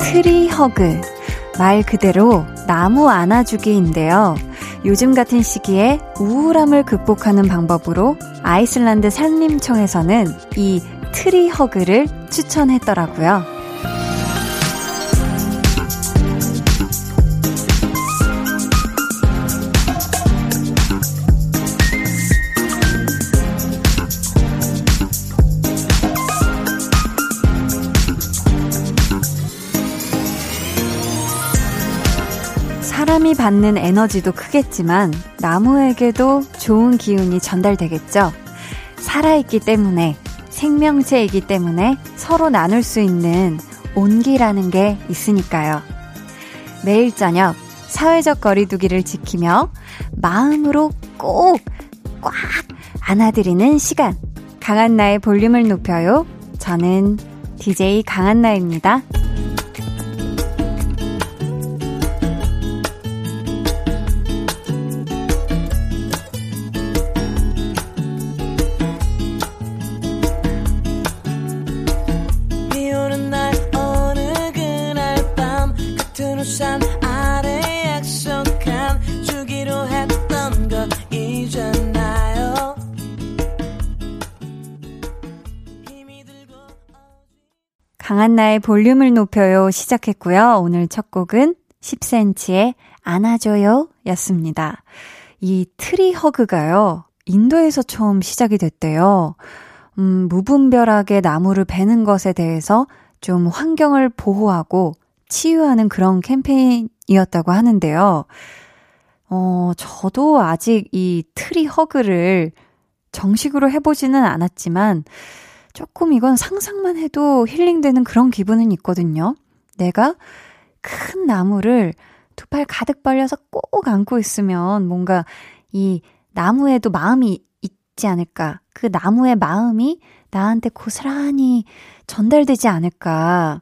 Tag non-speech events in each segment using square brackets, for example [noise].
tree hug. 말 그대로 나무 안아주기인데요. 요즘 같은 시기에 우울함을 극복하는 방법으로 아이슬란드 산림청에서는 이 tree hug를 추천했더라고요. 받는 에너지도 크겠지만 나무에게도 좋은 기운이 전달되겠죠. 살아있기 때문에 생명체이기 때문에 서로 나눌 수 있는 온기라는 게 있으니까요. 매일 저녁 사회적 거리두기를 지키며 마음으로 꼭 꽉 안아드리는 시간. 강한나의 볼륨을 높여요. 저는 DJ 강한나입니다. 강한나의 볼륨을 높여요 시작했고요. 오늘 첫 곡은 10cm의 안아줘요 였습니다. 이 tree hug가요. 인도에서 처음 시작이 됐대요. 음, 무분별하게 나무를 베는 것에 대해서 좀 환경을 보호하고 치유하는 그런 캠페인이었다고 하는데요. 어, 저도 아직 이 tree hug를 정식으로 해보지는 않았지만, 조금 이건 상상만 해도 힐링되는 그런 기분은 있거든요. 내가 큰 나무를 두 팔 가득 벌려서 꼭 안고 있으면 뭔가 이 나무에도 마음이 있지 않을까. 그 나무의 마음이 나한테 고스란히 전달되지 않을까.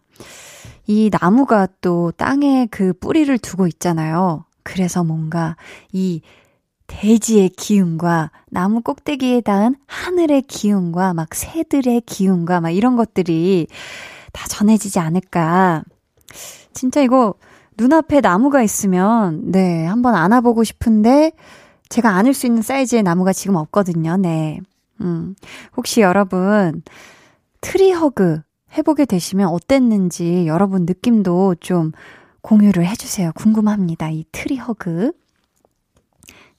이 나무가 또 땅에 그 뿌리를 두고 있잖아요. 그래서 뭔가 이 대지의 기운과 나무 꼭대기에 닿은 하늘의 기운과 막 새들의 기운과 막 이런 것들이 다 전해지지 않을까. 진짜 이거 눈앞에 나무가 있으면, 네, 한번 안아보고 싶은데, 제가 안을 수 있는 사이즈의 나무가 지금 없거든요, 네. 음, 혹시 여러분, tree hug 해보게 되시면 어땠는지 여러분 느낌도 좀 공유를 해주세요. 궁금합니다. 이 tree hug.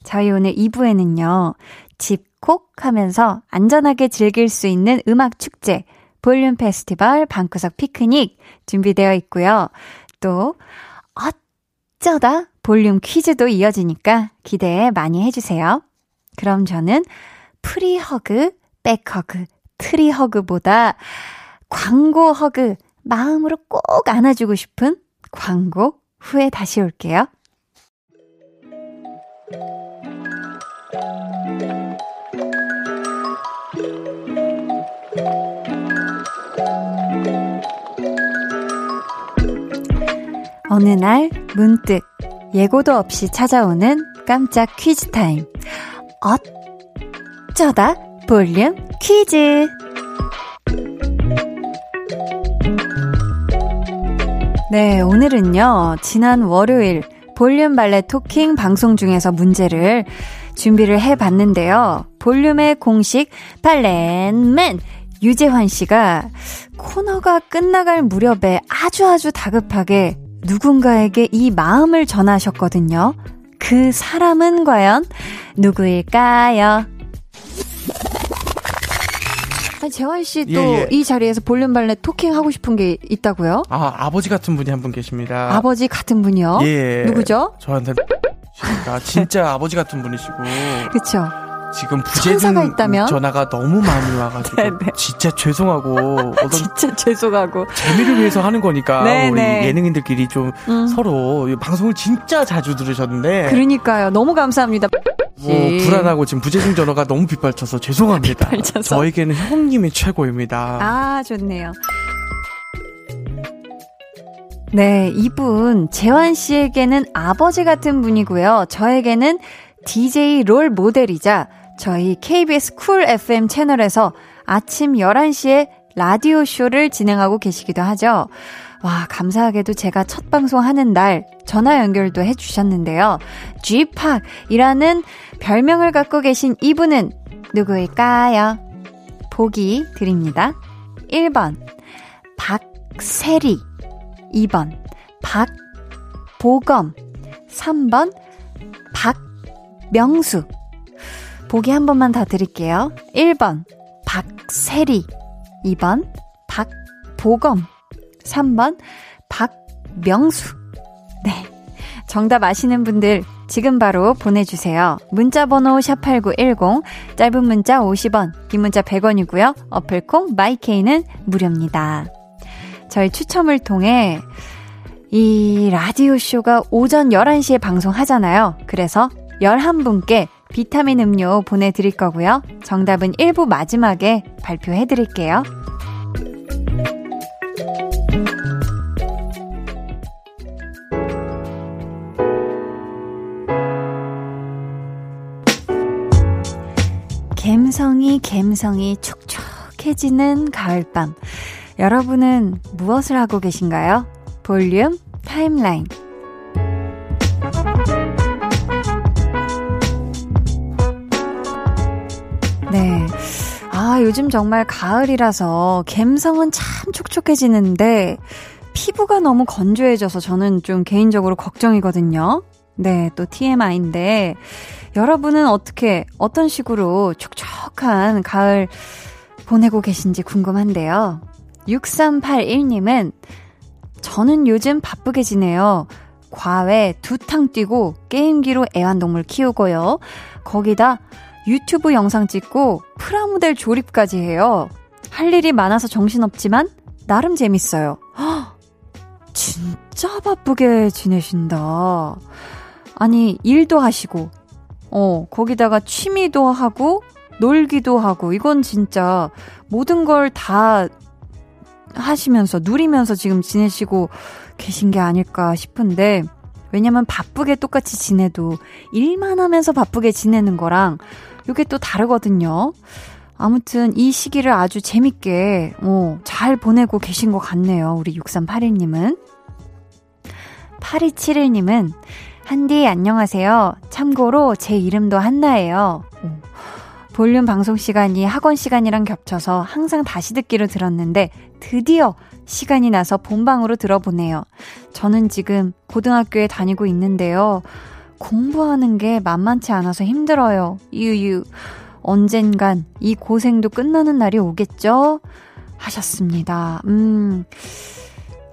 저희 오늘 2부에는요, 집콕 하면서 안전하게 즐길 수 있는 음악 축제, 볼륨 페스티벌, 방구석 피크닉 준비되어 있고요. 또, 어쩌다 볼륨 퀴즈도 이어지니까 기대 많이 해주세요. 그럼 저는 프리허그, 백허그, 트리허그보다 광고 hug, 마음으로 꼭 안아주고 싶은 광고 후에 다시 올게요. 어느 날 문득 예고도 없이 찾아오는 깜짝 퀴즈 타임. 어쩌다 볼륨 퀴즈. 네, 오늘은요, 지난 월요일 볼륨 밸런스 talking 방송 중에서 문제를 준비를 해 봤는데요. 볼륨의 공식 밸런스맨 유재환 씨가 코너가 끝나갈 무렵에 아주 아주 다급하게 누군가에게 이 마음을 전하셨거든요. 그 사람은 과연 누구일까요? 아니, 재환 씨도 예, 예. 이 자리에서 볼륨 발레 토킹 하고 싶은 게 있다고요? 아, 아버지 같은 분이 한 분 계십니다. 아버지 같은 분이요? 예. 누구죠? 저한테 [laughs] 진짜 아버지 같은 분이시고. 그쵸. 지금 부재중 전화가 너무 많이 와가지고 [laughs] 네, 네. 진짜 죄송하고 [laughs] 진짜 죄송하고 재미를 위해서 하는 거니까 네네. 우리 네. 예능인들끼리 좀 음. 서로 방송을 진짜 자주 들으셨는데 그러니까요 너무 감사합니다. 뭐 불안하고 지금 부재중 전화가 너무 빗발쳐서 죄송합니다. 빗발쳐서. 저에게는 형님이 최고입니다. 아 좋네요. 네, 이분, 재환 씨에게는 아버지 같은 분이고요. 저에게는 DJ 롤 모델이자 저희 KBS 쿨 FM 채널에서 아침 11시에 라디오 쇼를 진행하고 계시기도 하죠. 와, 감사하게도 제가 첫 방송 하는 날 전화 연결도 해주셨는데요. G-Park이라는 별명을 갖고 계신 이분은 누구일까요? 보기 드립니다. 1번, 박세리. 2번, 박보검. 3번, 박명수. 보기 한 번만 더 드릴게요. 1번, 박세리. 2번, 박보검. 3번 박명수. 네. 정답 아시는 분들 지금 바로 보내주세요. 문자번호 샵8910, 짧은 문자 50원, 긴 문자 100원이고요. 어플콩, 마이케이는 무료입니다. 저희 추첨을 통해 이 라디오쇼가 오전 11시에 방송하잖아요. 그래서 11분께 비타민 음료 보내드릴 거고요. 정답은 1부 마지막에 발표해드릴게요. 갬성이 갬성이 촉촉해지는 가을밤. 여러분은 무엇을 하고 계신가요? 볼륨 타임라인. 네. 아, 요즘 정말 가을이라서 갬성은 참 촉촉해지는데 피부가 너무 건조해져서 저는 좀 개인적으로 걱정이거든요. 네, 또 TMI인데 여러분은 어떻게, 어떤 식으로 촉촉한 가을 보내고 계신지 궁금한데요. 6381님은 저는 요즘 바쁘게 지내요. 과외 두 탕 뛰고 게임기로 애완동물 키우고요. 거기다 유튜브 영상 찍고 프라모델 조립까지 해요. 할 일이 많아서 정신없지만 나름 재밌어요. 헉, 진짜 바쁘게 지내신다. 아니, 일도 하시고, 어, 거기다가 취미도 하고, 놀기도 하고, 이건 진짜 모든 걸 다 하시면서, 누리면서 지금 지내시고 계신 게 아닐까 싶은데, 왜냐면 바쁘게 똑같이 지내도 일만 하면서 바쁘게 지내는 거랑 이게 또 다르거든요. 아무튼 이 시기를 아주 재밌게, 어, 잘 보내고 계신 것 같네요. 우리 6381님은. 8271님은 한디 안녕하세요. 참고로 제 이름도 한나예요. 볼륨 방송 시간이 학원 시간이랑 겹쳐서 항상 다시 듣기로 들었는데 드디어 시간이 나서 본방으로 들어보네요. 저는 지금 고등학교에 다니고 있는데요. 공부하는 게 만만치 않아서 힘들어요. 유유. 언젠간 이 고생도 끝나는 날이 오겠죠? 하셨습니다. 음.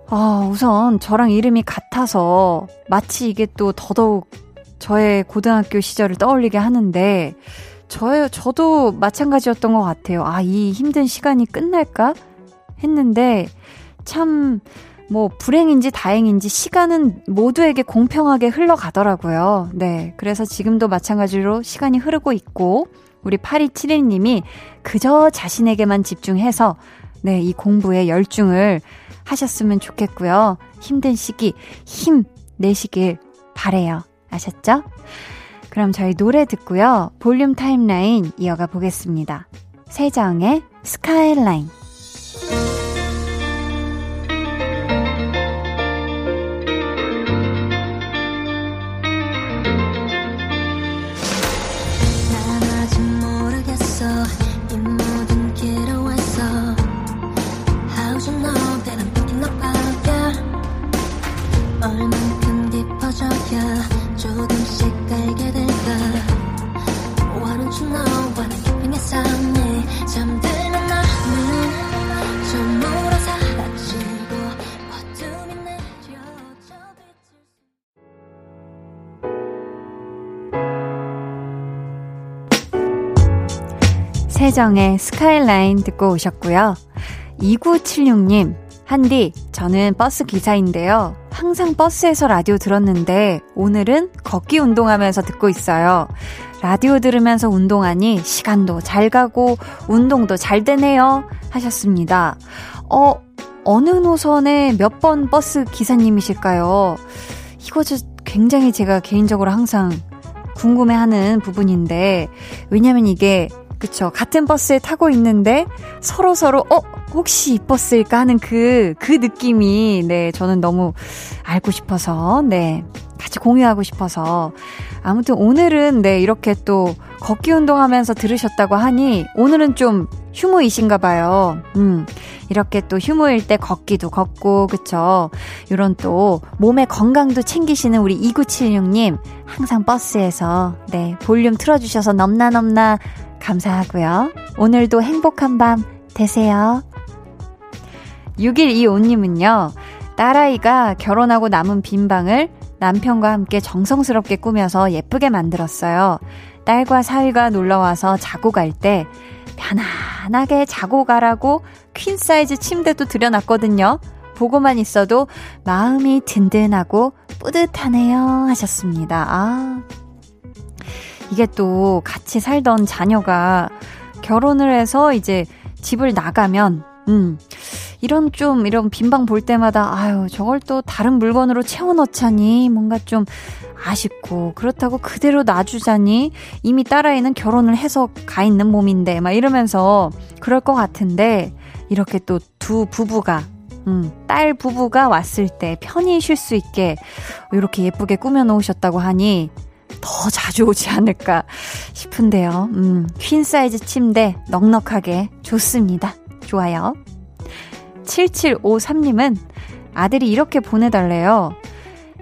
아, 우선 저랑 이름이 같아서 마치 이게 또 더더욱 저의 고등학교 시절을 떠올리게 하는데 저의 저도 마찬가지였던 것 같아요. 아, 이 힘든 시간이 끝날까 했는데 참 뭐 불행인지 다행인지 시간은 모두에게 공평하게 흘러가더라고요. 네. 그래서 지금도 마찬가지로 시간이 흐르고 있고 우리 8271님이 그저 자신에게만 집중해서 네, 이 공부에 열중을 하셨으면 좋겠고요. 힘든 시기 힘 내시길 바래요. 아셨죠? 그럼 저희 노래 듣고요. 볼륨 타임라인 이어가 보겠습니다. 세정의 스카이라인. 세정의 스카이라인 듣고 오셨고요. 2976님, 한디, 저는 버스 기사인데요. 항상 버스에서 라디오 들었는데 오늘은 걷기 운동하면서 듣고 있어요. 라디오 들으면서 운동하니 시간도 잘 가고 운동도 잘 되네요. 하셨습니다. 어, 어느 노선의 몇 번 버스 기사님이실까요? 이거 저 굉장히 제가 개인적으로 항상 궁금해하는 부분인데, 왜냐면 이게, 그쵸. 같은 버스에 타고 있는데, 서로 서로, 어? 혹시 이 버스일까 하는 그, 그 느낌이, 네, 저는 너무 알고 싶어서, 네. 같이 공유하고 싶어서. 아무튼 오늘은 네, 이렇게 또 걷기 운동하면서 들으셨다고 하니 오늘은 좀 휴무이신가 봐요. 음. 이렇게 또 휴무일 때 걷기도 걷고, 그쵸? 요런 또 몸의 건강도 챙기시는 우리 2976님, 항상 버스에서, 네, 볼륨 틀어주셔서 넘나 넘나 감사하고요. 오늘도 행복한 밤 되세요. 6125님은요, 딸아이가 결혼하고 남은 빈 방을 남편과 함께 정성스럽게 꾸며서 예쁘게 만들었어요. 딸과 사위가 놀러와서 자고 갈 때 편안하게 자고 가라고 퀸 사이즈 침대도 들여놨거든요. 보고만 있어도 마음이 든든하고 뿌듯하네요. 하셨습니다. 아. 이게 또 같이 살던 자녀가 결혼을 해서 이제 집을 나가면, 음, 이런 좀, 이런 빈방 볼 때마다, 아유, 저걸 또 다른 물건으로 채워 넣자니, 뭔가 좀 아쉽고, 그렇다고 그대로 놔주자니, 이미 딸아이는 결혼을 해서 가 있는 몸인데, 막 이러면서 그럴 것 같은데, 이렇게 또 두 부부가, 음, 딸 부부가 왔을 때 편히 쉴 수 있게, 이렇게 예쁘게 꾸며 놓으셨다고 하니, 더 자주 오지 않을까 싶은데요. 음, 퀸 사이즈 침대 넉넉하게 좋습니다. 좋아요. 7753님은 아들이 이렇게 보내달래요.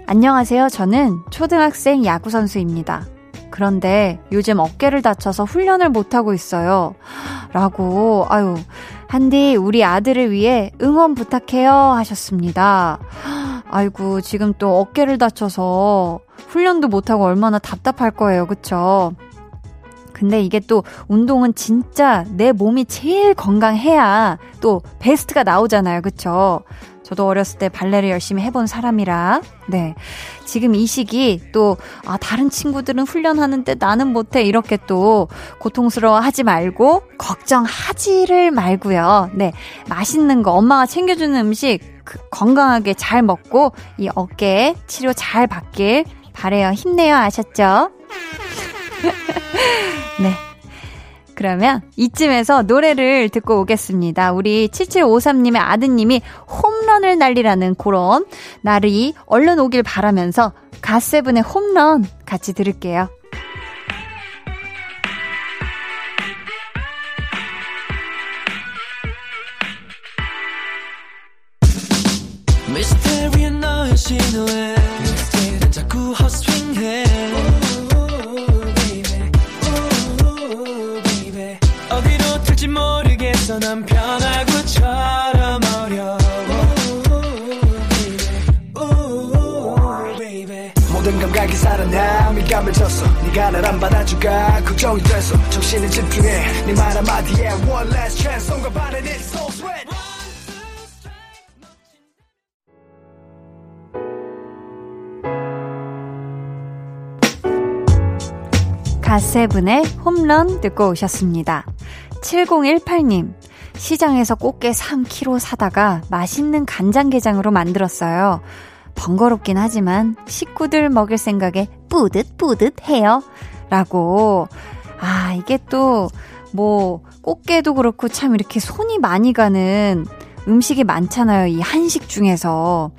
안녕하세요. 저는 초등학생 야구선수입니다. 그런데 요즘 어깨를 다쳐서 훈련을 못하고 있어요. 라고, 아유, 한디, 우리 아들을 위해 응원 부탁해요. 하셨습니다. 아이고, 지금 또 어깨를 다쳐서 훈련도 못하고 얼마나 답답할 거예요. 그쵸? 근데 이게 또 운동은 진짜 내 몸이 제일 건강해야 또 베스트가 나오잖아요. 그쵸? 저도 어렸을 때 발레를 열심히 해본 사람이라, 네. 지금 이 시기 또, 아, 다른 친구들은 훈련하는데 나는 못해. 이렇게 또 고통스러워 하지 말고, 걱정하지를 말고요. 네. 맛있는 거, 엄마가 챙겨주는 음식, 그 건강하게 잘 먹고, 이 어깨 치료 잘 받길 바래요. 힘내요. 아셨죠? [laughs] 네. 그러면 이쯤에서 노래를 듣고 오겠습니다. 우리 7753님의 아드님이 홈런을 날리라는 그런 날이 얼른 오길 바라면서 가세븐의 홈런 같이 들을게요. 미스테리한 너의 신호에 헛스윙해 모르겠어 난 편하고 처럼 어려워 모든 감각이 살아나 미감을 줬어. 네가 날 안 받아줄까 걱정이 됐어. 정신을 집중해. 네말 한마디에 One last chance 가세븐의 홈런 듣고 오셨습니다. 7018님, 시장에서 꽃게 3kg 사다가 맛있는 간장게장으로 만들었어요. 번거롭긴 하지만 식구들 먹을 생각에 뿌듯뿌듯해요. 라고. 아, 이게 또, 뭐, 꽃게도 그렇고 참 이렇게 손이 많이 가는 음식이 많잖아요. 이 한식 중에서.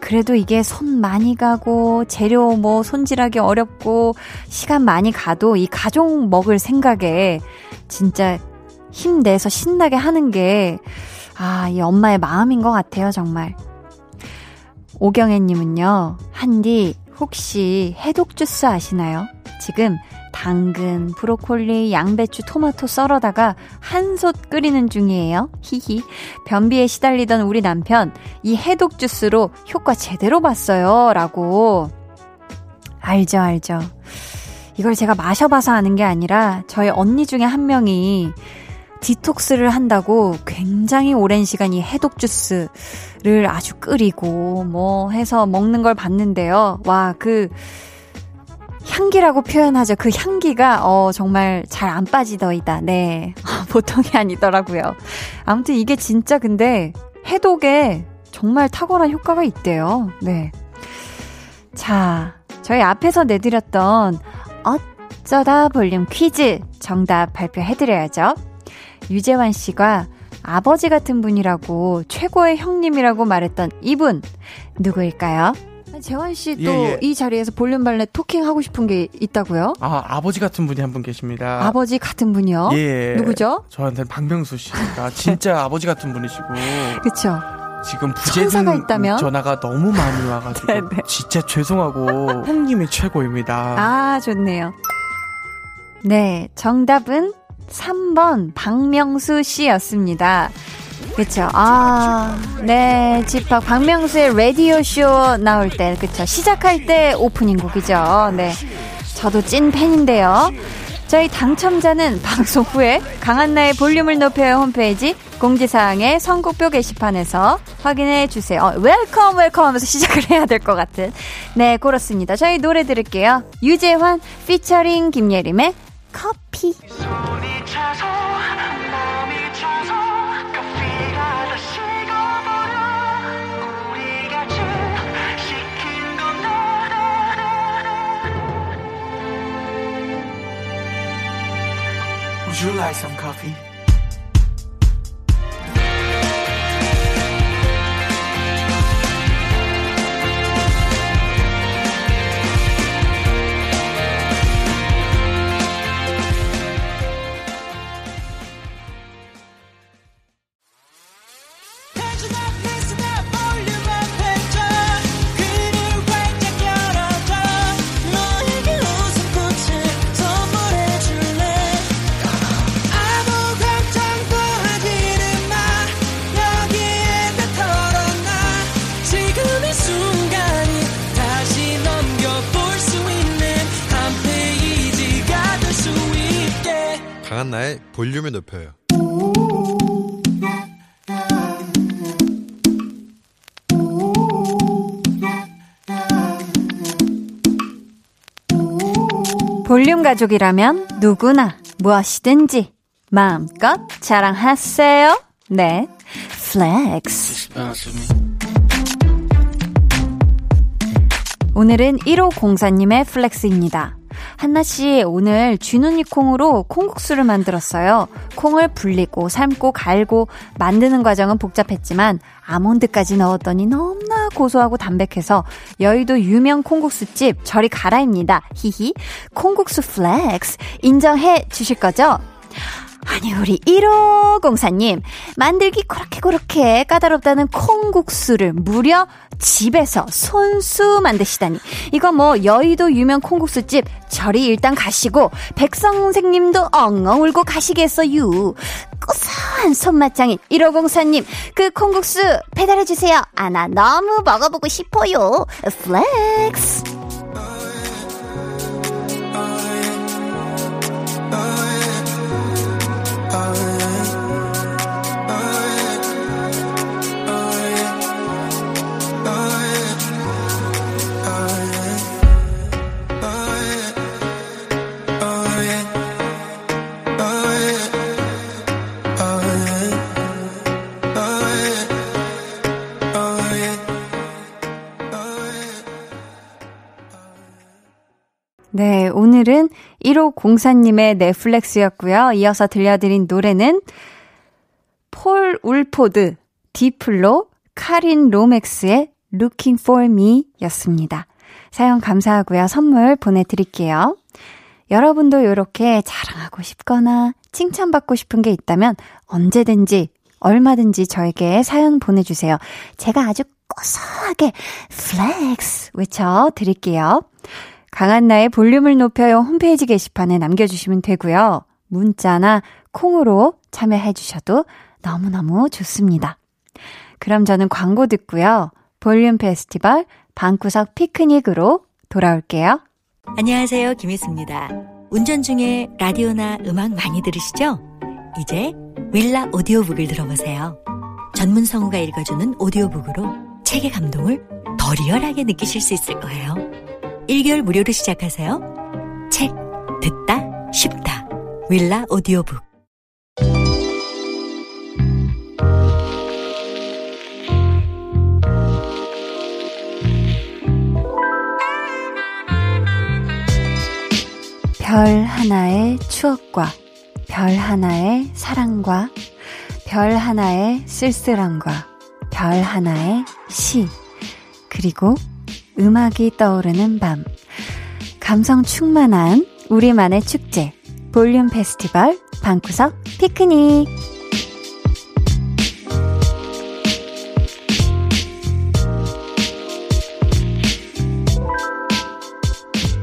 그래도 이게 손 많이 가고 재료 뭐 손질하기 어렵고 시간 많이 가도 이 가족 먹을 생각에 진짜 힘내서 신나게 하는 게, 아, 이 엄마의 마음인 것 같아요, 정말. 오경애님은요, 한디, 혹시 해독 주스 아시나요? 지금 당근, 브로콜리, 양배추, 토마토 썰어다가 한솥 끓이는 중이에요. 히히. 변비에 시달리던 우리 남편, 이 해독 주스로 효과 제대로 봤어요. 라고. 알죠, 알죠. 이걸 제가 마셔봐서 아는 게 아니라, 저희 언니 중에 한 명이 디톡스를 한다고 굉장히 오랜 시간 이 해독 주스를 아주 끓이고 뭐 해서 먹는 걸 봤는데요. 와, 그 향기라고 표현하죠. 그 향기가 어 정말 잘 안 빠지더이다. 네. [laughs] 보통이 아니더라고요. 아무튼 이게 진짜 근데 해독에 정말 탁월한 효과가 있대요. 네. 자, 저희 앞에서 내드렸던 어쩌다 볼륨 퀴즈 정답 발표해드려야죠. 유재환 씨가 아버지 같은 분이라고 최고의 형님이라고 말했던 이분 누구일까요? 재환 씨도 예, 예. 자리에서 볼륨 발레 토킹 하고 싶은 게 있다고요? 아 아버지 같은 분이 한 분 계십니다. 아버지 같은 분이요? 예. 누구죠? 저한테는 박명수 씨가 진짜 [laughs] 아버지 같은 분이시고. 그렇죠. 지금 부재중 전화가 너무 많이 와가지고 [laughs] 네, 네. 진짜 죄송하고 형님이 최고입니다. 아 좋네요. 네 정답은 3번 박명수 씨였습니다. 그쵸. 아, 네. 집합 박명수의 라디오쇼 나올 때, 그쵸. 시작할 때 오프닝 곡이죠. 네. 저도 찐 팬인데요. 저희 당첨자는 [laughs] 방송 후에 강한나의 볼륨을 높여요 홈페이지 공지사항의 선곡표 게시판에서 확인해 주세요. 어, welcome welcome 하면서 시작을 해야 될 것 같은. 네, 그렇습니다. 저희 노래 들을게요. 유재환 피처링 김예림의 커피. Would you like some coffee? 가족이라면 누구나 무엇이든지 마음껏 자랑하세요. 네, flex. 오늘은 1504님의 flex입니다. 한나 씨, 오늘 쥐눈이 콩으로 콩국수를 만들었어요. 콩을 불리고, 삶고, 갈고, 만드는 과정은 복잡했지만, 아몬드까지 넣었더니 너무나 고소하고 담백해서 여의도 유명 콩국수집 저리 가라입니다. 히히. 콩국수 flex 인정해 주실 거죠? 아니 우리 1504님 만들기 그렇게 그렇게 까다롭다는 콩국수를 무려 집에서 손수 만드시다니. 이거 뭐 여의도 유명 콩국수집 저리 일단 가시고 백성 선생님도 엉엉 울고 가시겠어요. 고소한 손맛장인 1504님 그 콩국수 배달해주세요. 아나 너무 먹어보고 싶어요. 플렉스 heart 네, 오늘은 1호 공사님의 넷플렉스였고요. 이어서 들려드린 노래는 폴 울포드, 디플로, 카린 로맥스의 Looking for Me 였습니다. 사연 감사하고요. 선물 보내드릴게요. 여러분도 이렇게 자랑하고 싶거나 칭찬받고 싶은 게 있다면 언제든지 얼마든지 저에게 사연 보내주세요. 제가 아주 고소하게 flex 외쳐드릴게요. 강한나의 볼륨을 높여요 홈페이지 게시판에 남겨주시면 되고요. 문자나 콩으로 참여해 주셔도 너무너무 좋습니다. 그럼 저는 광고 듣고요. 볼륨 페스티벌 방구석 피크닉으로 돌아올게요. 안녕하세요. 김희수입니다. 운전 중에 라디오나 음악 많이 들으시죠? 이제 윌라 오디오북을 들어보세요. 전문 성우가 읽어주는 오디오북으로 책의 감동을 더 리얼하게 느끼실 수 있을 거예요. 1개월 무료로 시작하세요. 책, 듣다, 쉽다. 윌라 오디오북. 별 하나의 추억과 별 하나의 사랑과 별 하나의 쓸쓸함과 별 하나의 시 그리고 음악이 떠오르는 밤 감성 충만한 우리만의 축제 볼륨 페스티벌 방구석 피크닉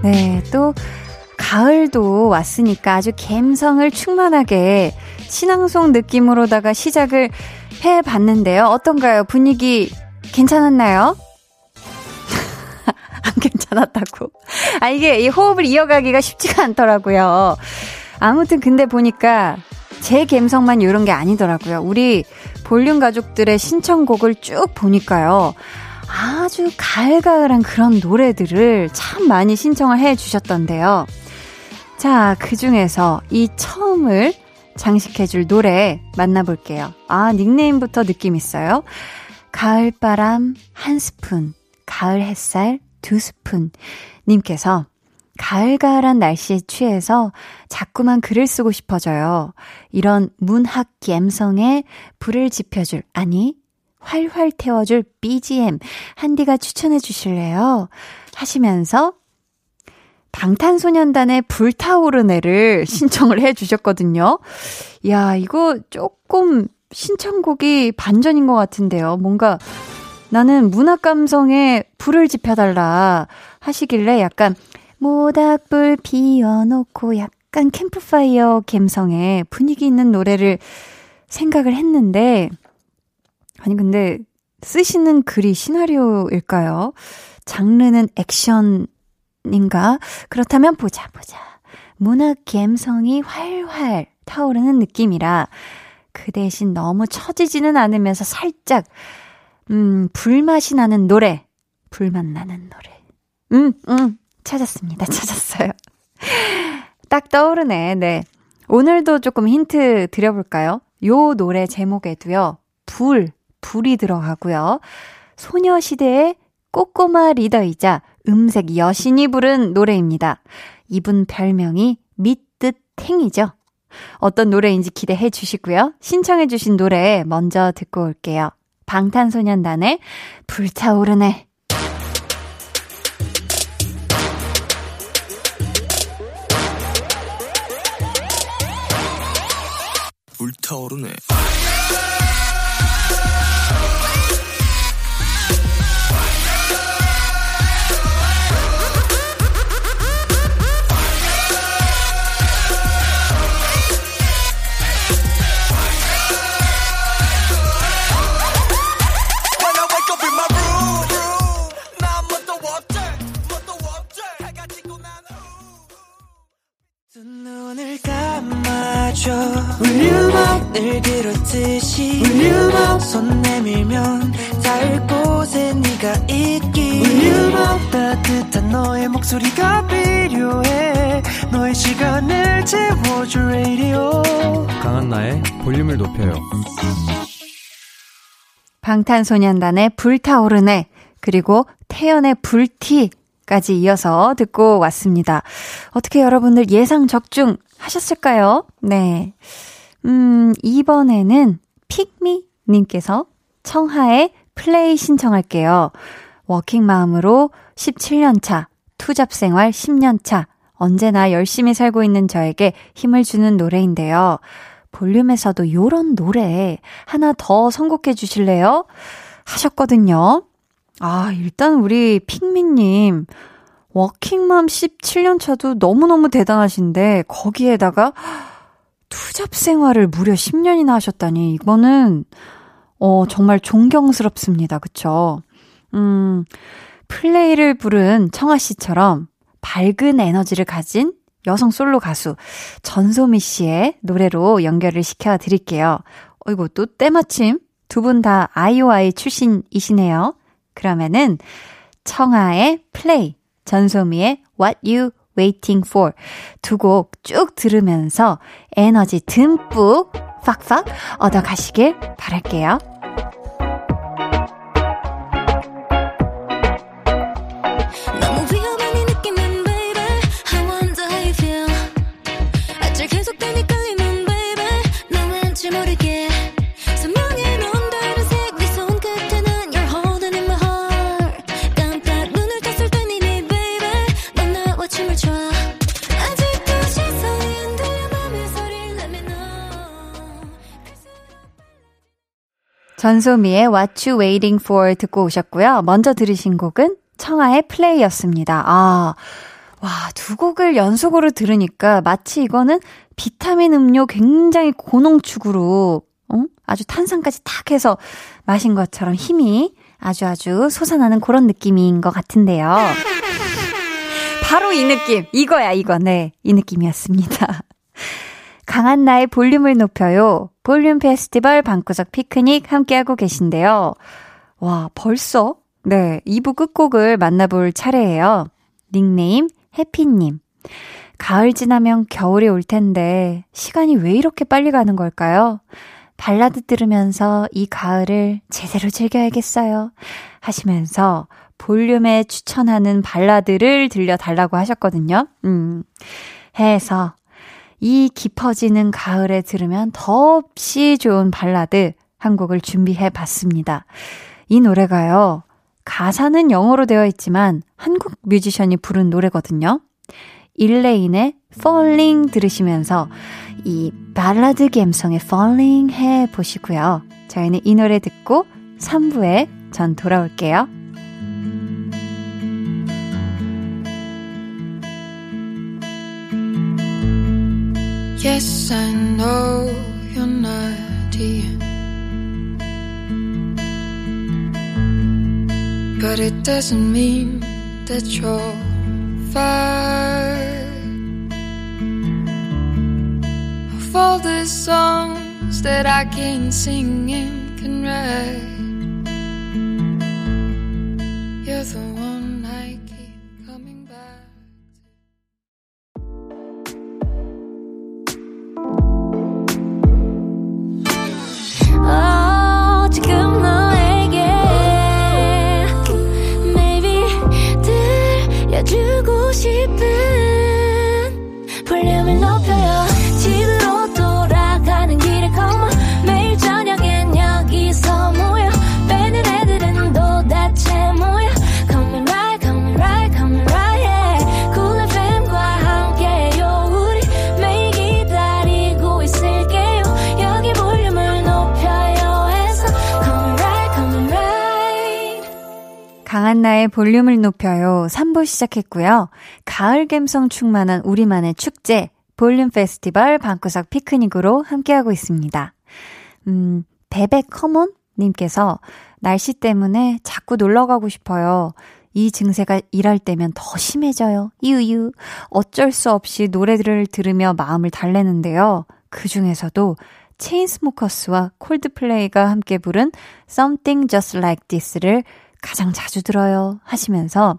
네, 또 가을도 왔으니까 아주 갬성을 충만하게 신앙송 느낌으로다가 시작을 해 봤는데요. 어떤가요? 분위기 괜찮았나요? 안 괜찮았다고. 아, 이게 이 호흡을 이어가기가 쉽지가 않더라고요. 아무튼 근데 보니까 제 감성만 이런 게 아니더라고요. 우리 볼륨 가족들의 신청곡을 쭉 보니까요. 아주 가을가을한 그런 노래들을 참 많이 신청을 해 주셨던데요. 자, 그 중에서 이 처음을 장식해줄 노래 만나볼게요. 아, 닉네임부터 느낌 있어요. 가을바람 한 스푼, 가을 햇살 두 스푼. 님께서 가을가을한 날씨에 취해서 자꾸만 글을 쓰고 싶어져요. 이런 문학 갬성에 불을 지펴줄, 아니, 활활 태워줄 BGM 한디가 추천해 주실래요? 하시면서 방탄소년단의 불타오르네를 [laughs] 신청을 해 주셨거든요. 야, 이거 조금 신청곡이 반전인 것 같은데요. 뭔가 나는 문학 감성에 불을 지펴달라 하시길래 약간 모닥불 피워놓고 약간 캠프파이어 감성의 분위기 있는 노래를 생각을 했는데 아니 근데 쓰시는 글이 시나리오일까요? 장르는 액션 인가? 그렇다면 보자, 보자. 문학 감성이 활활 타오르는 느낌이라 그 대신 너무 처지지는 않으면서 살짝, 음, 불맛이 나는 노래. 불맛 나는 노래. 음, 음, 찾았습니다. [laughs] 찾았어요. 딱 떠오르네. 네. 오늘도 조금 힌트 드려볼까요? 요 노래 제목에도요, 불, 불이 들어가고요. 소녀시대의 꼬꼬마 리더이자 음색 여신이 부른 노래입니다. 이분 별명이 밑뜻 탱이죠. 어떤 노래인지 기대해 주시고요. 신청해 주신 노래 먼저 듣고 올게요. 방탄소년단의 불타오르네. 불타오르네. 울륨을 그렇듯이 울륨업 손 내밀면 닿을 곳에 네가 있기 울륨업 따뜻한 너의 목소리가 필요해 너의 시간을 채워줄 radio 강한나의 볼륨을 높여요. 방탄소년단의 불타오르네 그리고 태연의 불티 까지 이어서 듣고 왔습니다. 어떻게 여러분들 예상 적중 하셨을까요? 네. 음, 이번에는 픽미 님께서 청하의 플레이 신청할게요. 워킹맘으로 17년 차, 투잡 생활 10년 차, 언제나 열심히 살고 있는 저에게 힘을 주는 노래인데요. 볼륨에서도 요런 노래 하나 더 선곡해 주실래요? 하셨거든요. 아, 일단 우리 픽미님, 워킹맘 17년 차도 너무너무 대단하신데, 거기에다가 투잡 생활을 무려 10년이나 하셨다니, 이거는, 어, 정말 존경스럽습니다. 그쵸? 음, 플레이를 부른 청아 씨처럼 밝은 에너지를 가진 여성 솔로 가수 전소미 씨의 노래로 연결을 시켜 드릴게요. 어이구, 또 때마침 두 분 다 아이오아이 출신이시네요. 그러면은 청아의 플레이, 전소미의 What You Waiting For 두 곡 쭉 들으면서 에너지 듬뿍 팍팍 얻어 가시길 바랄게요. 전소미의 What You Waiting For 듣고 오셨고요. 먼저 들으신 곡은 청하의 플레이였습니다. 아, 와, 두 곡을 연속으로 들으니까 마치 이거는 비타민 음료 굉장히 고농축으로, 어? 아주 탄산까지 탁 해서 마신 것처럼 힘이 아주 아주 솟아나는 그런 느낌인 것 같은데요. 바로 이 느낌. 이거야, 이거. 네. 이 느낌이었습니다. 강한나의 볼륨을 높여요. 볼륨 페스티벌 방구석 피크닉 함께하고 계신데요. 와, 벌써? 네, 2부 끝곡을 만나볼 차례예요. 닉네임 해피님. 가을 지나면 겨울이 올 텐데 시간이 왜 이렇게 빨리 가는 걸까요? 발라드 들으면서 이 가을을 제대로 즐겨야겠어요. 하시면서 볼륨에 추천하는 발라드를 들려달라고 하셨거든요. 음. 해서 이 깊어지는 가을에 들으면 더없이 좋은 발라드 한 곡을 준비해 봤습니다. 이 노래가요, 가사는 영어로 되어 있지만 한국 뮤지션이 부른 노래거든요. 일레인의 Falling 들으시면서 이 발라드 감성의 Falling 해 보시고요. 저희는 이 노래 듣고 3부에 전 돌아올게요. Yes, I know you're here. But it doesn't mean that you're far. Of all the songs that I can sing and can write, 강한나의 볼륨을 높여요. 3부 시작했고요. 가을 감성 충만한 우리만의 축제, 볼륨 페스티벌 방구석 피크닉으로 함께하고 있습니다. 음, 베베 커먼 님께서 날씨 때문에 자꾸 놀러 가고 싶어요. 이 증세가 일할 때면 더 심해져요. 유유. 어쩔 수 없이 노래들을 들으며 마음을 달래는데요. 그 중에서도 체인스모커스와 콜드플레이가 함께 부른 Something Just Like This를 가장 자주 들어요 하시면서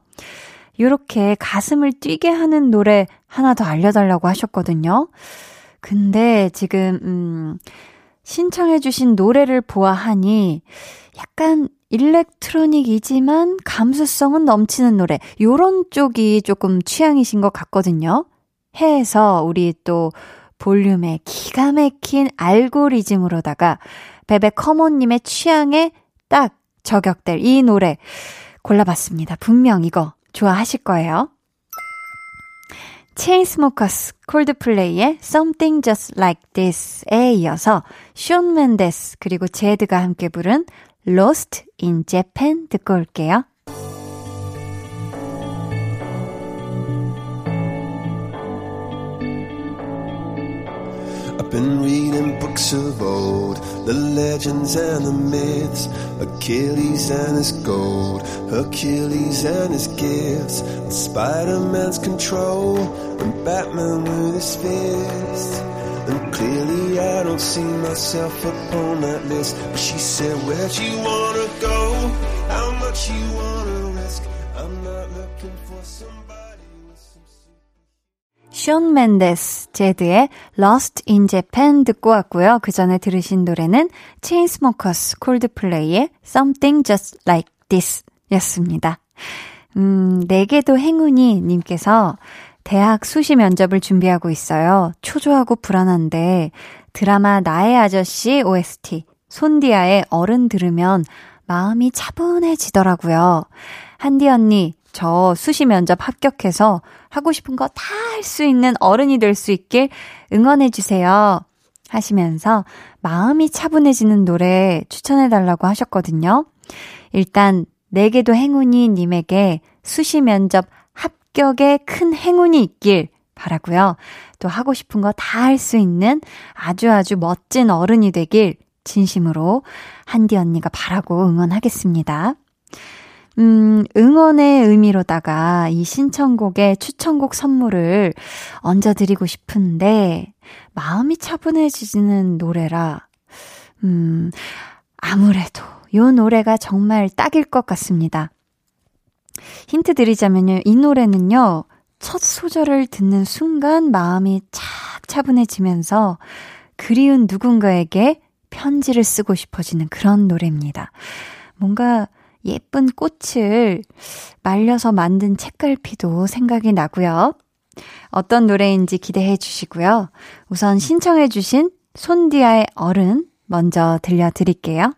요렇게 가슴을 뛰게 하는 노래 하나 더 알려달라고 하셨거든요. 근데 지금, 음, 신청해주신 노래를 보아하니 약간 일렉트로닉이지만 감수성은 넘치는 노래, 요런 쪽이 조금 취향이신 것 같거든요. 해서 우리 또 볼륨의 기가 막힌 알고리즘으로다가 베베 커먼님의 취향에 딱 저격될 이 노래 골라봤습니다. 분명 이거 좋아하실 거예요. 체인스모커스 콜드플레이의 Something Just Like This에 이어서 숀 멘데스 그리고 제드가 함께 부른 Lost in Japan 듣고 올게요. I've been reading books of old, the legends and the myths, Achilles and his gold, Hercules and his gifts, Spider-Man's control, and Batman with his fists. And clearly I don't see myself upon that list. But she said, where'd you wanna go? How much you wanna 션 멘데스, 제드의 Lost in Japan 듣고 왔고요. 그 전에 들으신 노래는 체인스모커스 콜드플레이의 Something Just Like This 였습니다. 음, 내게도 행운이 님께서 대학 수시 면접을 준비하고 있어요. 초조하고 불안한데 드라마 나의 아저씨 OST 손디아의 어른 들으면 마음이 차분해지더라고요. 한디 언니, 저 수시 면접 합격해서 하고 싶은 거 다 할 수 있는 어른이 될 수 있길 응원해 주세요. 하시면서 마음이 차분해지는 노래 추천해달라고 하셨거든요. 일단, 내게도 행운이 님에게 수시 면접 합격에 큰 행운이 있길 바라고요. 또 하고 싶은 거 다 할 수 있는 아주 아주 멋진 어른이 되길 진심으로 한디 언니가 바라고 응원하겠습니다. 음, 응원의 의미로다가 이 신청곡의 추천곡 선물을 얹어드리고 싶은데, 마음이 차분해지는 노래라, 음, 아무래도 요 노래가 정말 딱일 것 같습니다. 힌트 드리자면요, 이 노래는요, 첫 소절을 듣는 순간 마음이 착 차분해지면서 그리운 누군가에게 편지를 쓰고 싶어지는 그런 노래입니다. 뭔가 예쁜 꽃을 말려서 만든 책갈피도 생각이 나고요. 어떤 노래인지 기대해 주시고요. 우선 신청해 주신 손디아의 어른 먼저 들려드릴게요.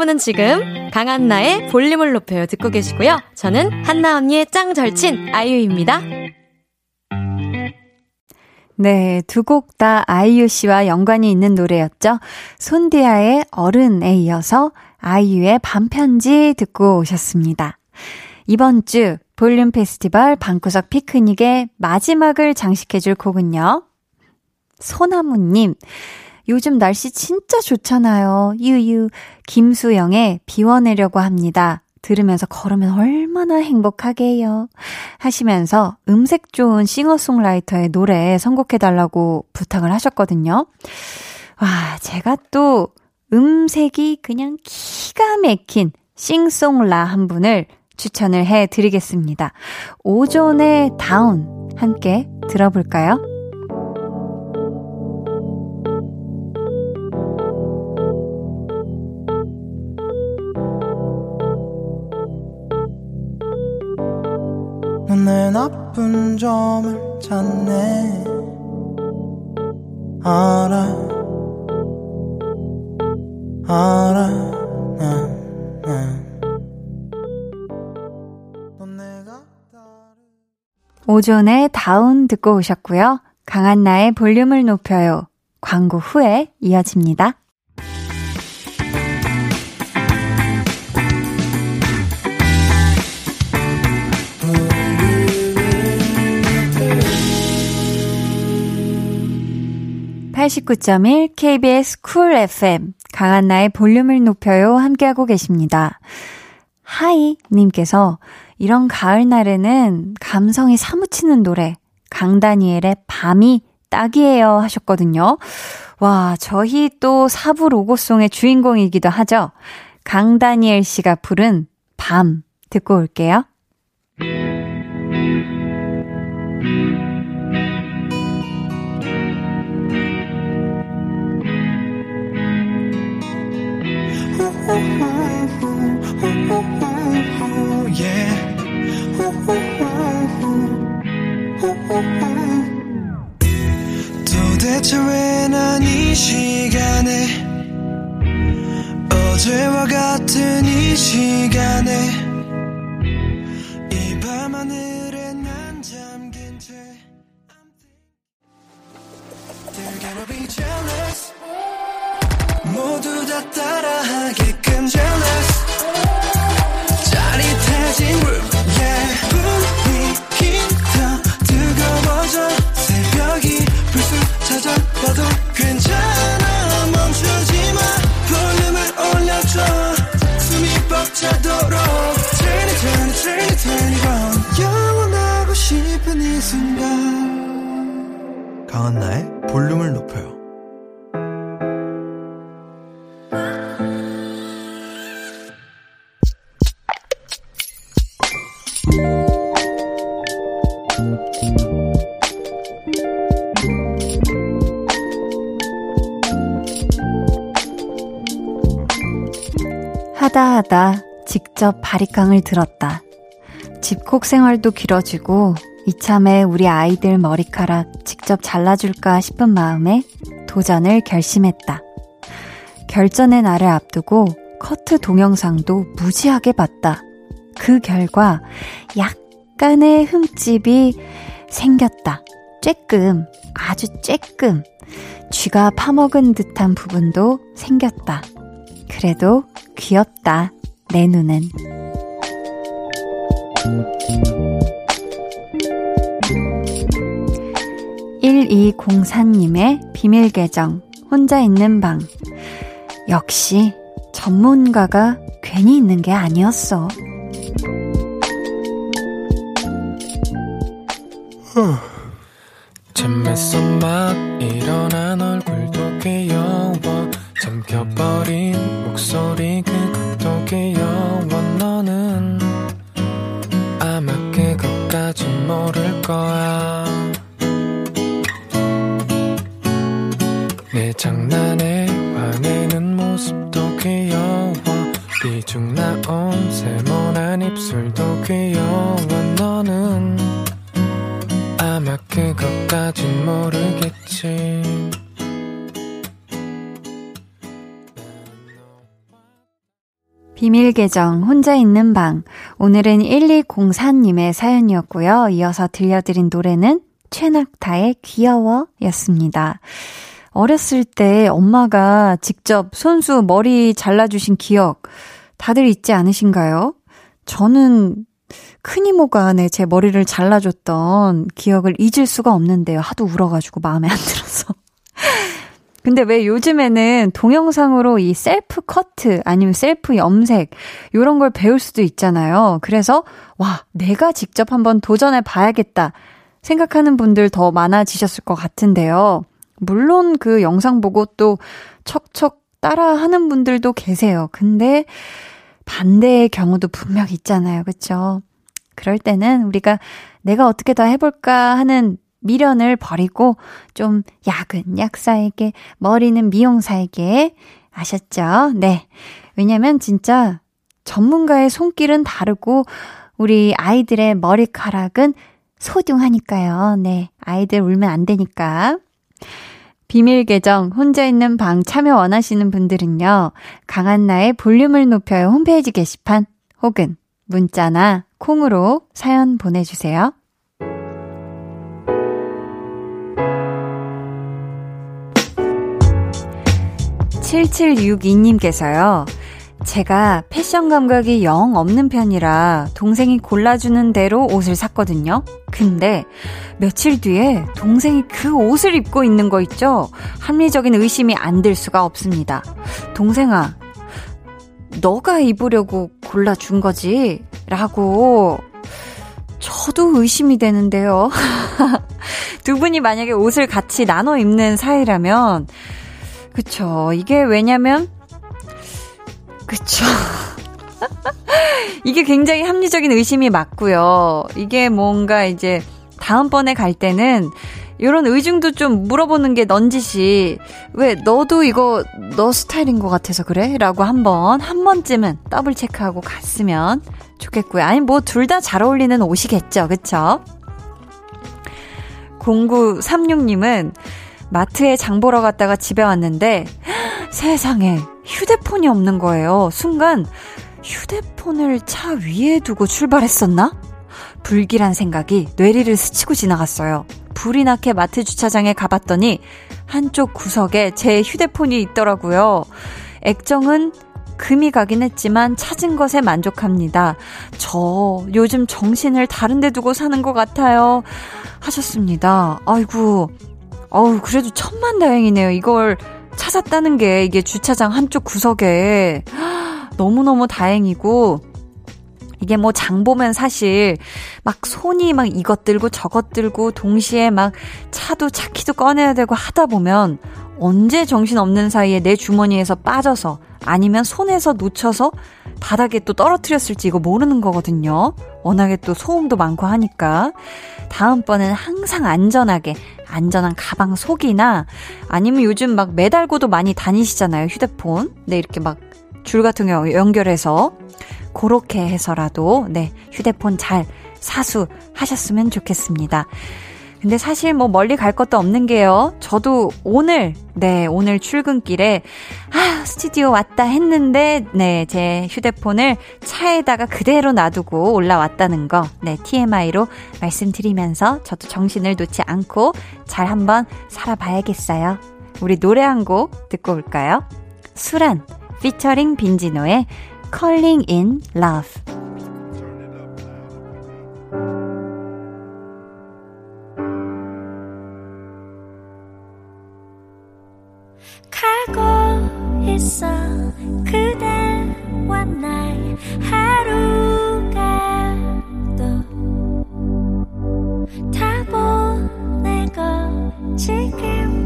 여러분은 지금 강한나의 볼륨을 높여요 듣고 계시고요. 저는 한나 언니의 짱 절친 아이유입니다. 네, 두 곡 다 아이유 씨와 연관이 있는 노래였죠. 손디아의 어른에 이어서 아이유의 반편지 듣고 오셨습니다. 이번 주 볼륨 페스티벌 방구석 피크닉의 마지막을 장식해줄 곡은요. 소나무님, 요즘 날씨 진짜 좋잖아요. 유유, 김수영의 비워내려고 합니다. 들으면서 걸으면 얼마나 행복하게요. 하시면서 음색 좋은 싱어송라이터의 노래 선곡해달라고 부탁을 하셨거든요. 와, 제가 또 음색이 그냥 기가 막힌 싱송라 한 분을 추천을 해 드리겠습니다. 오존의 다운 함께 들어볼까요? 내 나쁜 점을 찾네 알아 알아. 오전에 다운 듣고 오셨고요. 강한나의 볼륨을 높여요. 광고 후에 이어집니다. 89.1 KBS Cool FM 강한나의 볼륨을 높여요 함께하고 계십니다. 하이 님께서 이런 가을 날에는 감성이 사무치는 노래 강다니엘의 밤이 딱이에요 하셨거든요. 와, 저희 또 4부 로고송의 주인공이기도 하죠. 강다니엘 씨가 부른 밤 듣고 올게요. 도대체 왜 난 이 시간에 어제와 같은 이 시간에 바리깡을 들었다. 집콕 생활도 길어지고 이참에 우리 아이들 머리카락 직접 잘라줄까 싶은 마음에 도전을 결심했다. 결전의 날을 앞두고 커트 동영상도 무지하게 봤다. 그 결과 약간의 흠집이 생겼다. 쬐끔, 아주 쬐끔. 쥐가 파먹은 듯한 부분도 생겼다. 그래도 귀엽다. 내 눈은. 1204님의 비밀 계정, 혼자 있는 방. 역시 전문가가 괜히 있는 게 아니었어. 잠에서 막 일어난 얼굴도 귀여워 잠겨버린 목소리 그것도 귀여워 너는 아마 그것까지 모를 거야 비중 나온 세모난 입술도 귀여워 너는 아마 그것까진 모르겠지 비밀 계정 혼자 있는 방 오늘은 1204님의 사연이었고요. 이어서 들려드린 노래는 최낙타의 귀여워 였습니다. 어렸을 때 엄마가 직접 손수 머리 잘라주신 기억 다들 있지 않으신가요? 저는 큰 이모가 네, 제 머리를 잘라줬던 기억을 잊을 수가 없는데요. 하도 울어가지고 마음에 안 들어서. [laughs] 근데 왜 요즘에는 동영상으로 이 셀프 커트 아니면 셀프 염색 요런 걸 배울 수도 있잖아요. 그래서 와, 내가 직접 한번 도전해 봐야겠다 생각하는 분들 더 많아지셨을 것 같은데요. 물론 그 영상 보고 또 척척 따라 하는 분들도 계세요. 근데 반대의 경우도 분명 있잖아요. 그쵸? 그럴 때는 우리가 내가 어떻게 더 해볼까 하는 미련을 버리고 좀 약은 약사에게, 머리는 미용사에게 아셨죠? 네. 왜냐면 진짜 전문가의 손길은 다르고 우리 아이들의 머리카락은 소중하니까요. 네. 아이들 울면 안 되니까. 비밀 계정 혼자 있는 방 참여 원하시는 분들은요. 강한나의 볼륨을 높여요 홈페이지 게시판 혹은 문자나 콩으로 사연 보내주세요. 7762님께서요. 제가 패션 감각이 영 없는 편이라 동생이 골라주는 대로 옷을 샀거든요. 근데 며칠 뒤에 동생이 그 옷을 입고 있는 거 있죠? 합리적인 의심이 안 들 수가 없습니다. 동생아, 너가 입으려고 골라준 거지? 라고 저도 의심이 되는데요. [laughs] 두 분이 만약에 옷을 같이 나눠 입는 사이라면 그쵸. 이게 왜냐면 그쵸. [laughs] 이게 굉장히 합리적인 의심이 맞고요. 이게 뭔가 이제 다음번에 갈 때는 이런 의중도 좀 물어보는 게 넌지시 왜 너도 이거 너 스타일인 것 같아서 그래? 라고 한번 한 번쯤은 더블 체크하고 갔으면 좋겠고요. 아니 뭐 둘 다 잘 어울리는 옷이겠죠. 그쵸? 0936님은 마트에 장 보러 갔다가 집에 왔는데 [gasps] 세상에 휴대폰이 없는 거예요. 순간 휴대폰을 차 위에 두고 출발했었나? 불길한 생각이 뇌리를 스치고 지나갔어요. 불이 나게 마트 주차장에 가봤더니 한쪽 구석에 제 휴대폰이 있더라고요. 액정은 금이 가긴 했지만 찾은 것에 만족합니다. 저 요즘 정신을 다른 데 두고 사는 것 같아요. 하셨습니다. 아이고, 어우, 그래도 천만 다행이네요. 이걸 찾았다는 게 이게 주차장 한쪽 구석에 [gasps] 너무너무 다행이고 이게 뭐 장 보면 사실 막 손이 막 이것 들고 저것 들고 동시에 막 차도 차키도 꺼내야 되고 하다 보면 언제 정신 없는 사이에 내 주머니에서 빠져서 아니면 손에서 놓쳐서 바닥에 또 떨어뜨렸을지 이거 모르는 거거든요. 워낙에 또 소음도 많고 하니까. 다음번엔 항상 안전하게 안전한 가방 속이나 아니면 요즘 막 매달고도 많이 다니시잖아요. 휴대폰. 네, 이렇게 막 줄 같은 경우 연결해서 그렇게 해서라도 네, 휴대폰 잘 사수하셨으면 좋겠습니다. 근데 사실 뭐 멀리 갈 것도 없는 게요. 저도 오늘, 네, 오늘 출근길에, 아, 스튜디오 왔다 했는데, 네, 제 휴대폰을 차에다가 그대로 놔두고 올라왔다는 거, 네, TMI로 말씀드리면서 저도 정신을 놓지 않고 잘 한번 살아봐야겠어요. 우리 노래 한 곡 듣고 올까요? 수란, 피처링 빈지노의 Calling in Love. 가고 있어 그대와 나의 하루가 또 다 보내고 지금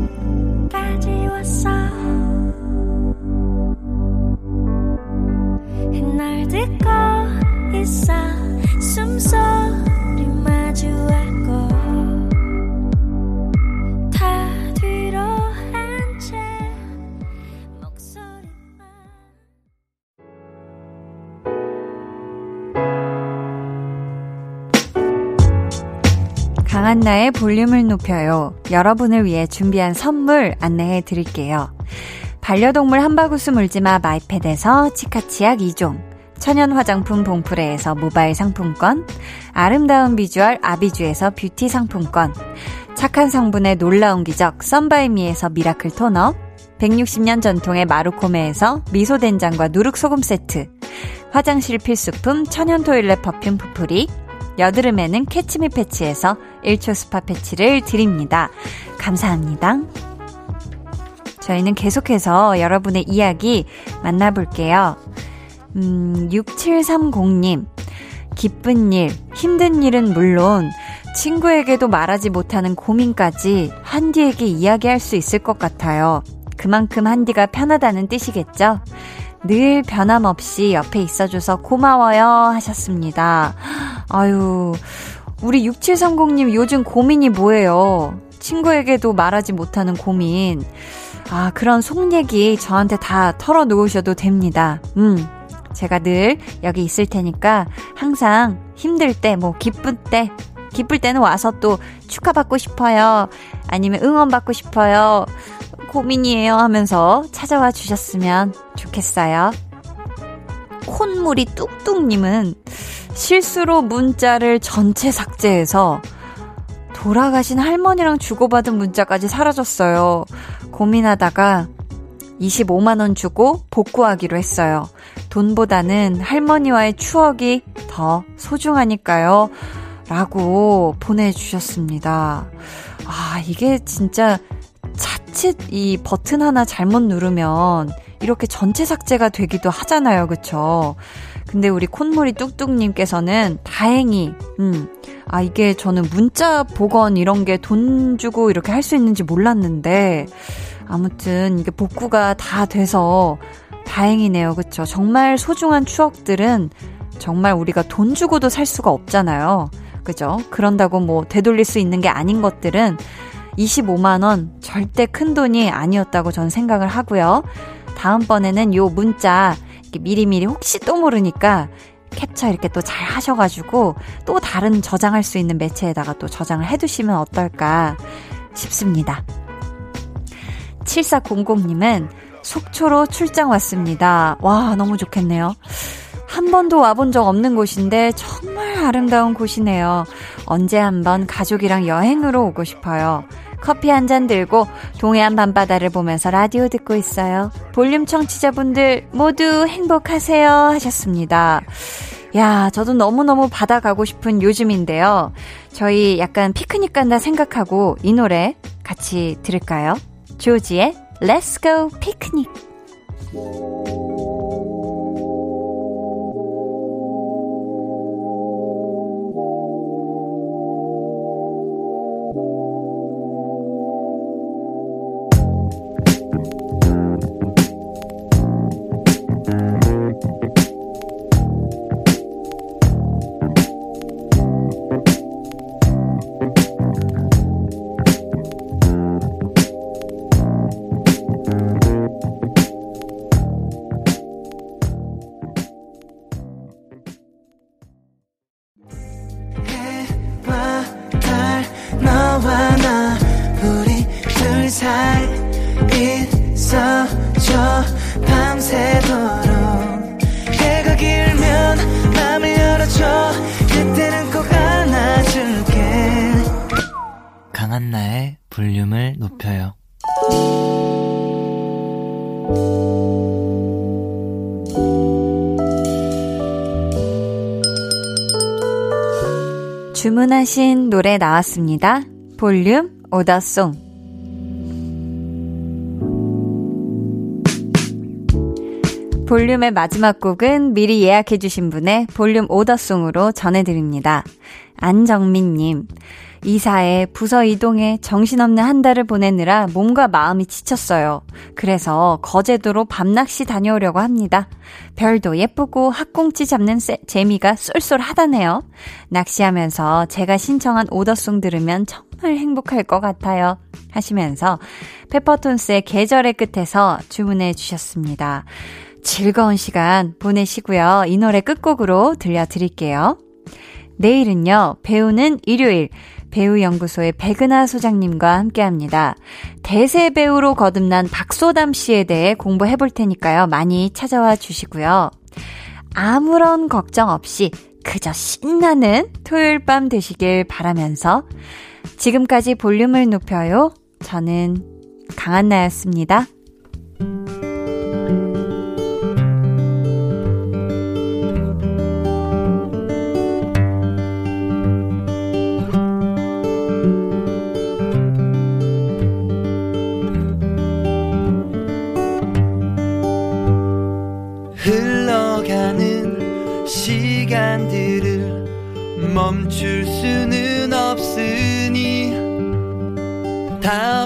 강한나의 볼륨을 높여요. 여러분을 위해 준비한 선물 안내해 드릴게요. 반려동물 한바구스 물지마 마이패드에서 치카치약 2종, 천연 화장품 봉프레에서 모바일 상품권, 아름다운 비주얼 아비주에서 뷰티 상품권, 착한 성분의 놀라운 기적 썬바이미에서 미라클 토너, 160년 전통의 마루코메에서 미소된장과 누룩소금 세트, 화장실 필수품 천연 토일렛 퍼퓸 푸풀이, 여드름에는 캐치미 패치에서 1초 스파 패치를 드립니다. 감사합니다. 저희는 계속해서 여러분의 이야기 만나볼게요. 음, 6730님. 기쁜 일, 힘든 일은 물론 친구에게도 말하지 못하는 고민까지 한디에게 이야기할 수 있을 것 같아요. 그만큼 한디가 편하다는 뜻이겠죠? 늘 변함없이 옆에 있어줘서 고마워요 하셨습니다. 아유, 우리 6730님 요즘 고민이 뭐예요? 친구에게도 말하지 못하는 고민. 아, 그런 속 얘기 저한테 다 털어놓으셔도 됩니다. 음. 제가 늘 여기 있을 테니까 항상 힘들 때, 뭐 기쁠 때, 기쁠 때는 와서 또 축하받고 싶어요. 아니면 응원받고 싶어요. 고민이에요 하면서 찾아와 주셨으면 좋겠어요. 콧물이 뚝뚝님은 실수로 문자를 전체 삭제해서 돌아가신 할머니랑 주고받은 문자까지 사라졌어요. 고민하다가 25만원 주고 복구하기로 했어요. 돈보다는 할머니와의 추억이 더 소중하니까요. 라고 보내주셨습니다. 아, 이게 진짜 자칫 이 버튼 하나 잘못 누르면 이렇게 전체 삭제가 되기도 하잖아요. 그쵸? 근데 우리 콧물이 뚝뚝님께서는 다행히, 음, 아, 이게 저는 문자 복원 이런 게 돈 주고 이렇게 할 수 있는지 몰랐는데, 아무튼 이게 복구가 다 돼서 다행이네요. 그쵸? 정말 소중한 추억들은 정말 우리가 돈 주고도 살 수가 없잖아요. 그죠? 그런다고 뭐 되돌릴 수 있는 게 아닌 것들은 25만원 절대 큰 돈이 아니었다고 전 생각을 하고요. 다음번에는 요 문자 미리미리 혹시 또 모르니까 캡처 이렇게 또 잘 하셔가지고 또 다른 저장할 수 있는 매체에다가 또 저장을 해두시면 어떨까 싶습니다. 7400님은 속초로 출장 왔습니다. 와, 너무 좋겠네요. 한 번도 와본 적 없는 곳인데 정말 아름다운 곳이네요. 언제 한번 가족이랑 여행으로 오고 싶어요. 커피 한 잔 들고 동해안 밤바다를 보면서 라디오 듣고 있어요. 볼륨 청취자분들 모두 행복하세요 하셨습니다. 야, 저도 너무너무 바다 가고 싶은 요즘인데요. 저희 약간 피크닉 간다 생각하고 이 노래 같이 들을까요? 조지의 Let's Go Picnic. 노래 나왔습니다. 볼륨 오더송. 볼륨의 마지막 곡은 미리 예약해주신 분의 볼륨 오더송으로 전해드립니다. 안정민님, 이사에 부서 이동에 정신없는 한 달을 보내느라 몸과 마음이 지쳤어요. 그래서 거제도로 밤낚시 다녀오려고 합니다. 별도 예쁘고 학꽁치 잡는 세, 재미가 쏠쏠하다네요. 낚시하면서 제가 신청한 오더송 들으면 정말 행복할 것 같아요. 하시면서 페퍼톤스의 계절의 끝에서 주문해 주셨습니다. 즐거운 시간 보내시고요. 이 노래 끝곡으로 들려드릴게요. 내일은요, 배우는 일요일, 배우연구소의 백은하 소장님과 함께 합니다. 대세 배우로 거듭난 박소담 씨에 대해 공부해 볼 테니까요. 많이 찾아와 주시고요. 아무런 걱정 없이 그저 신나는 토요일 밤 되시길 바라면서 지금까지 볼륨을 높여요. 저는 강한나였습니다. pound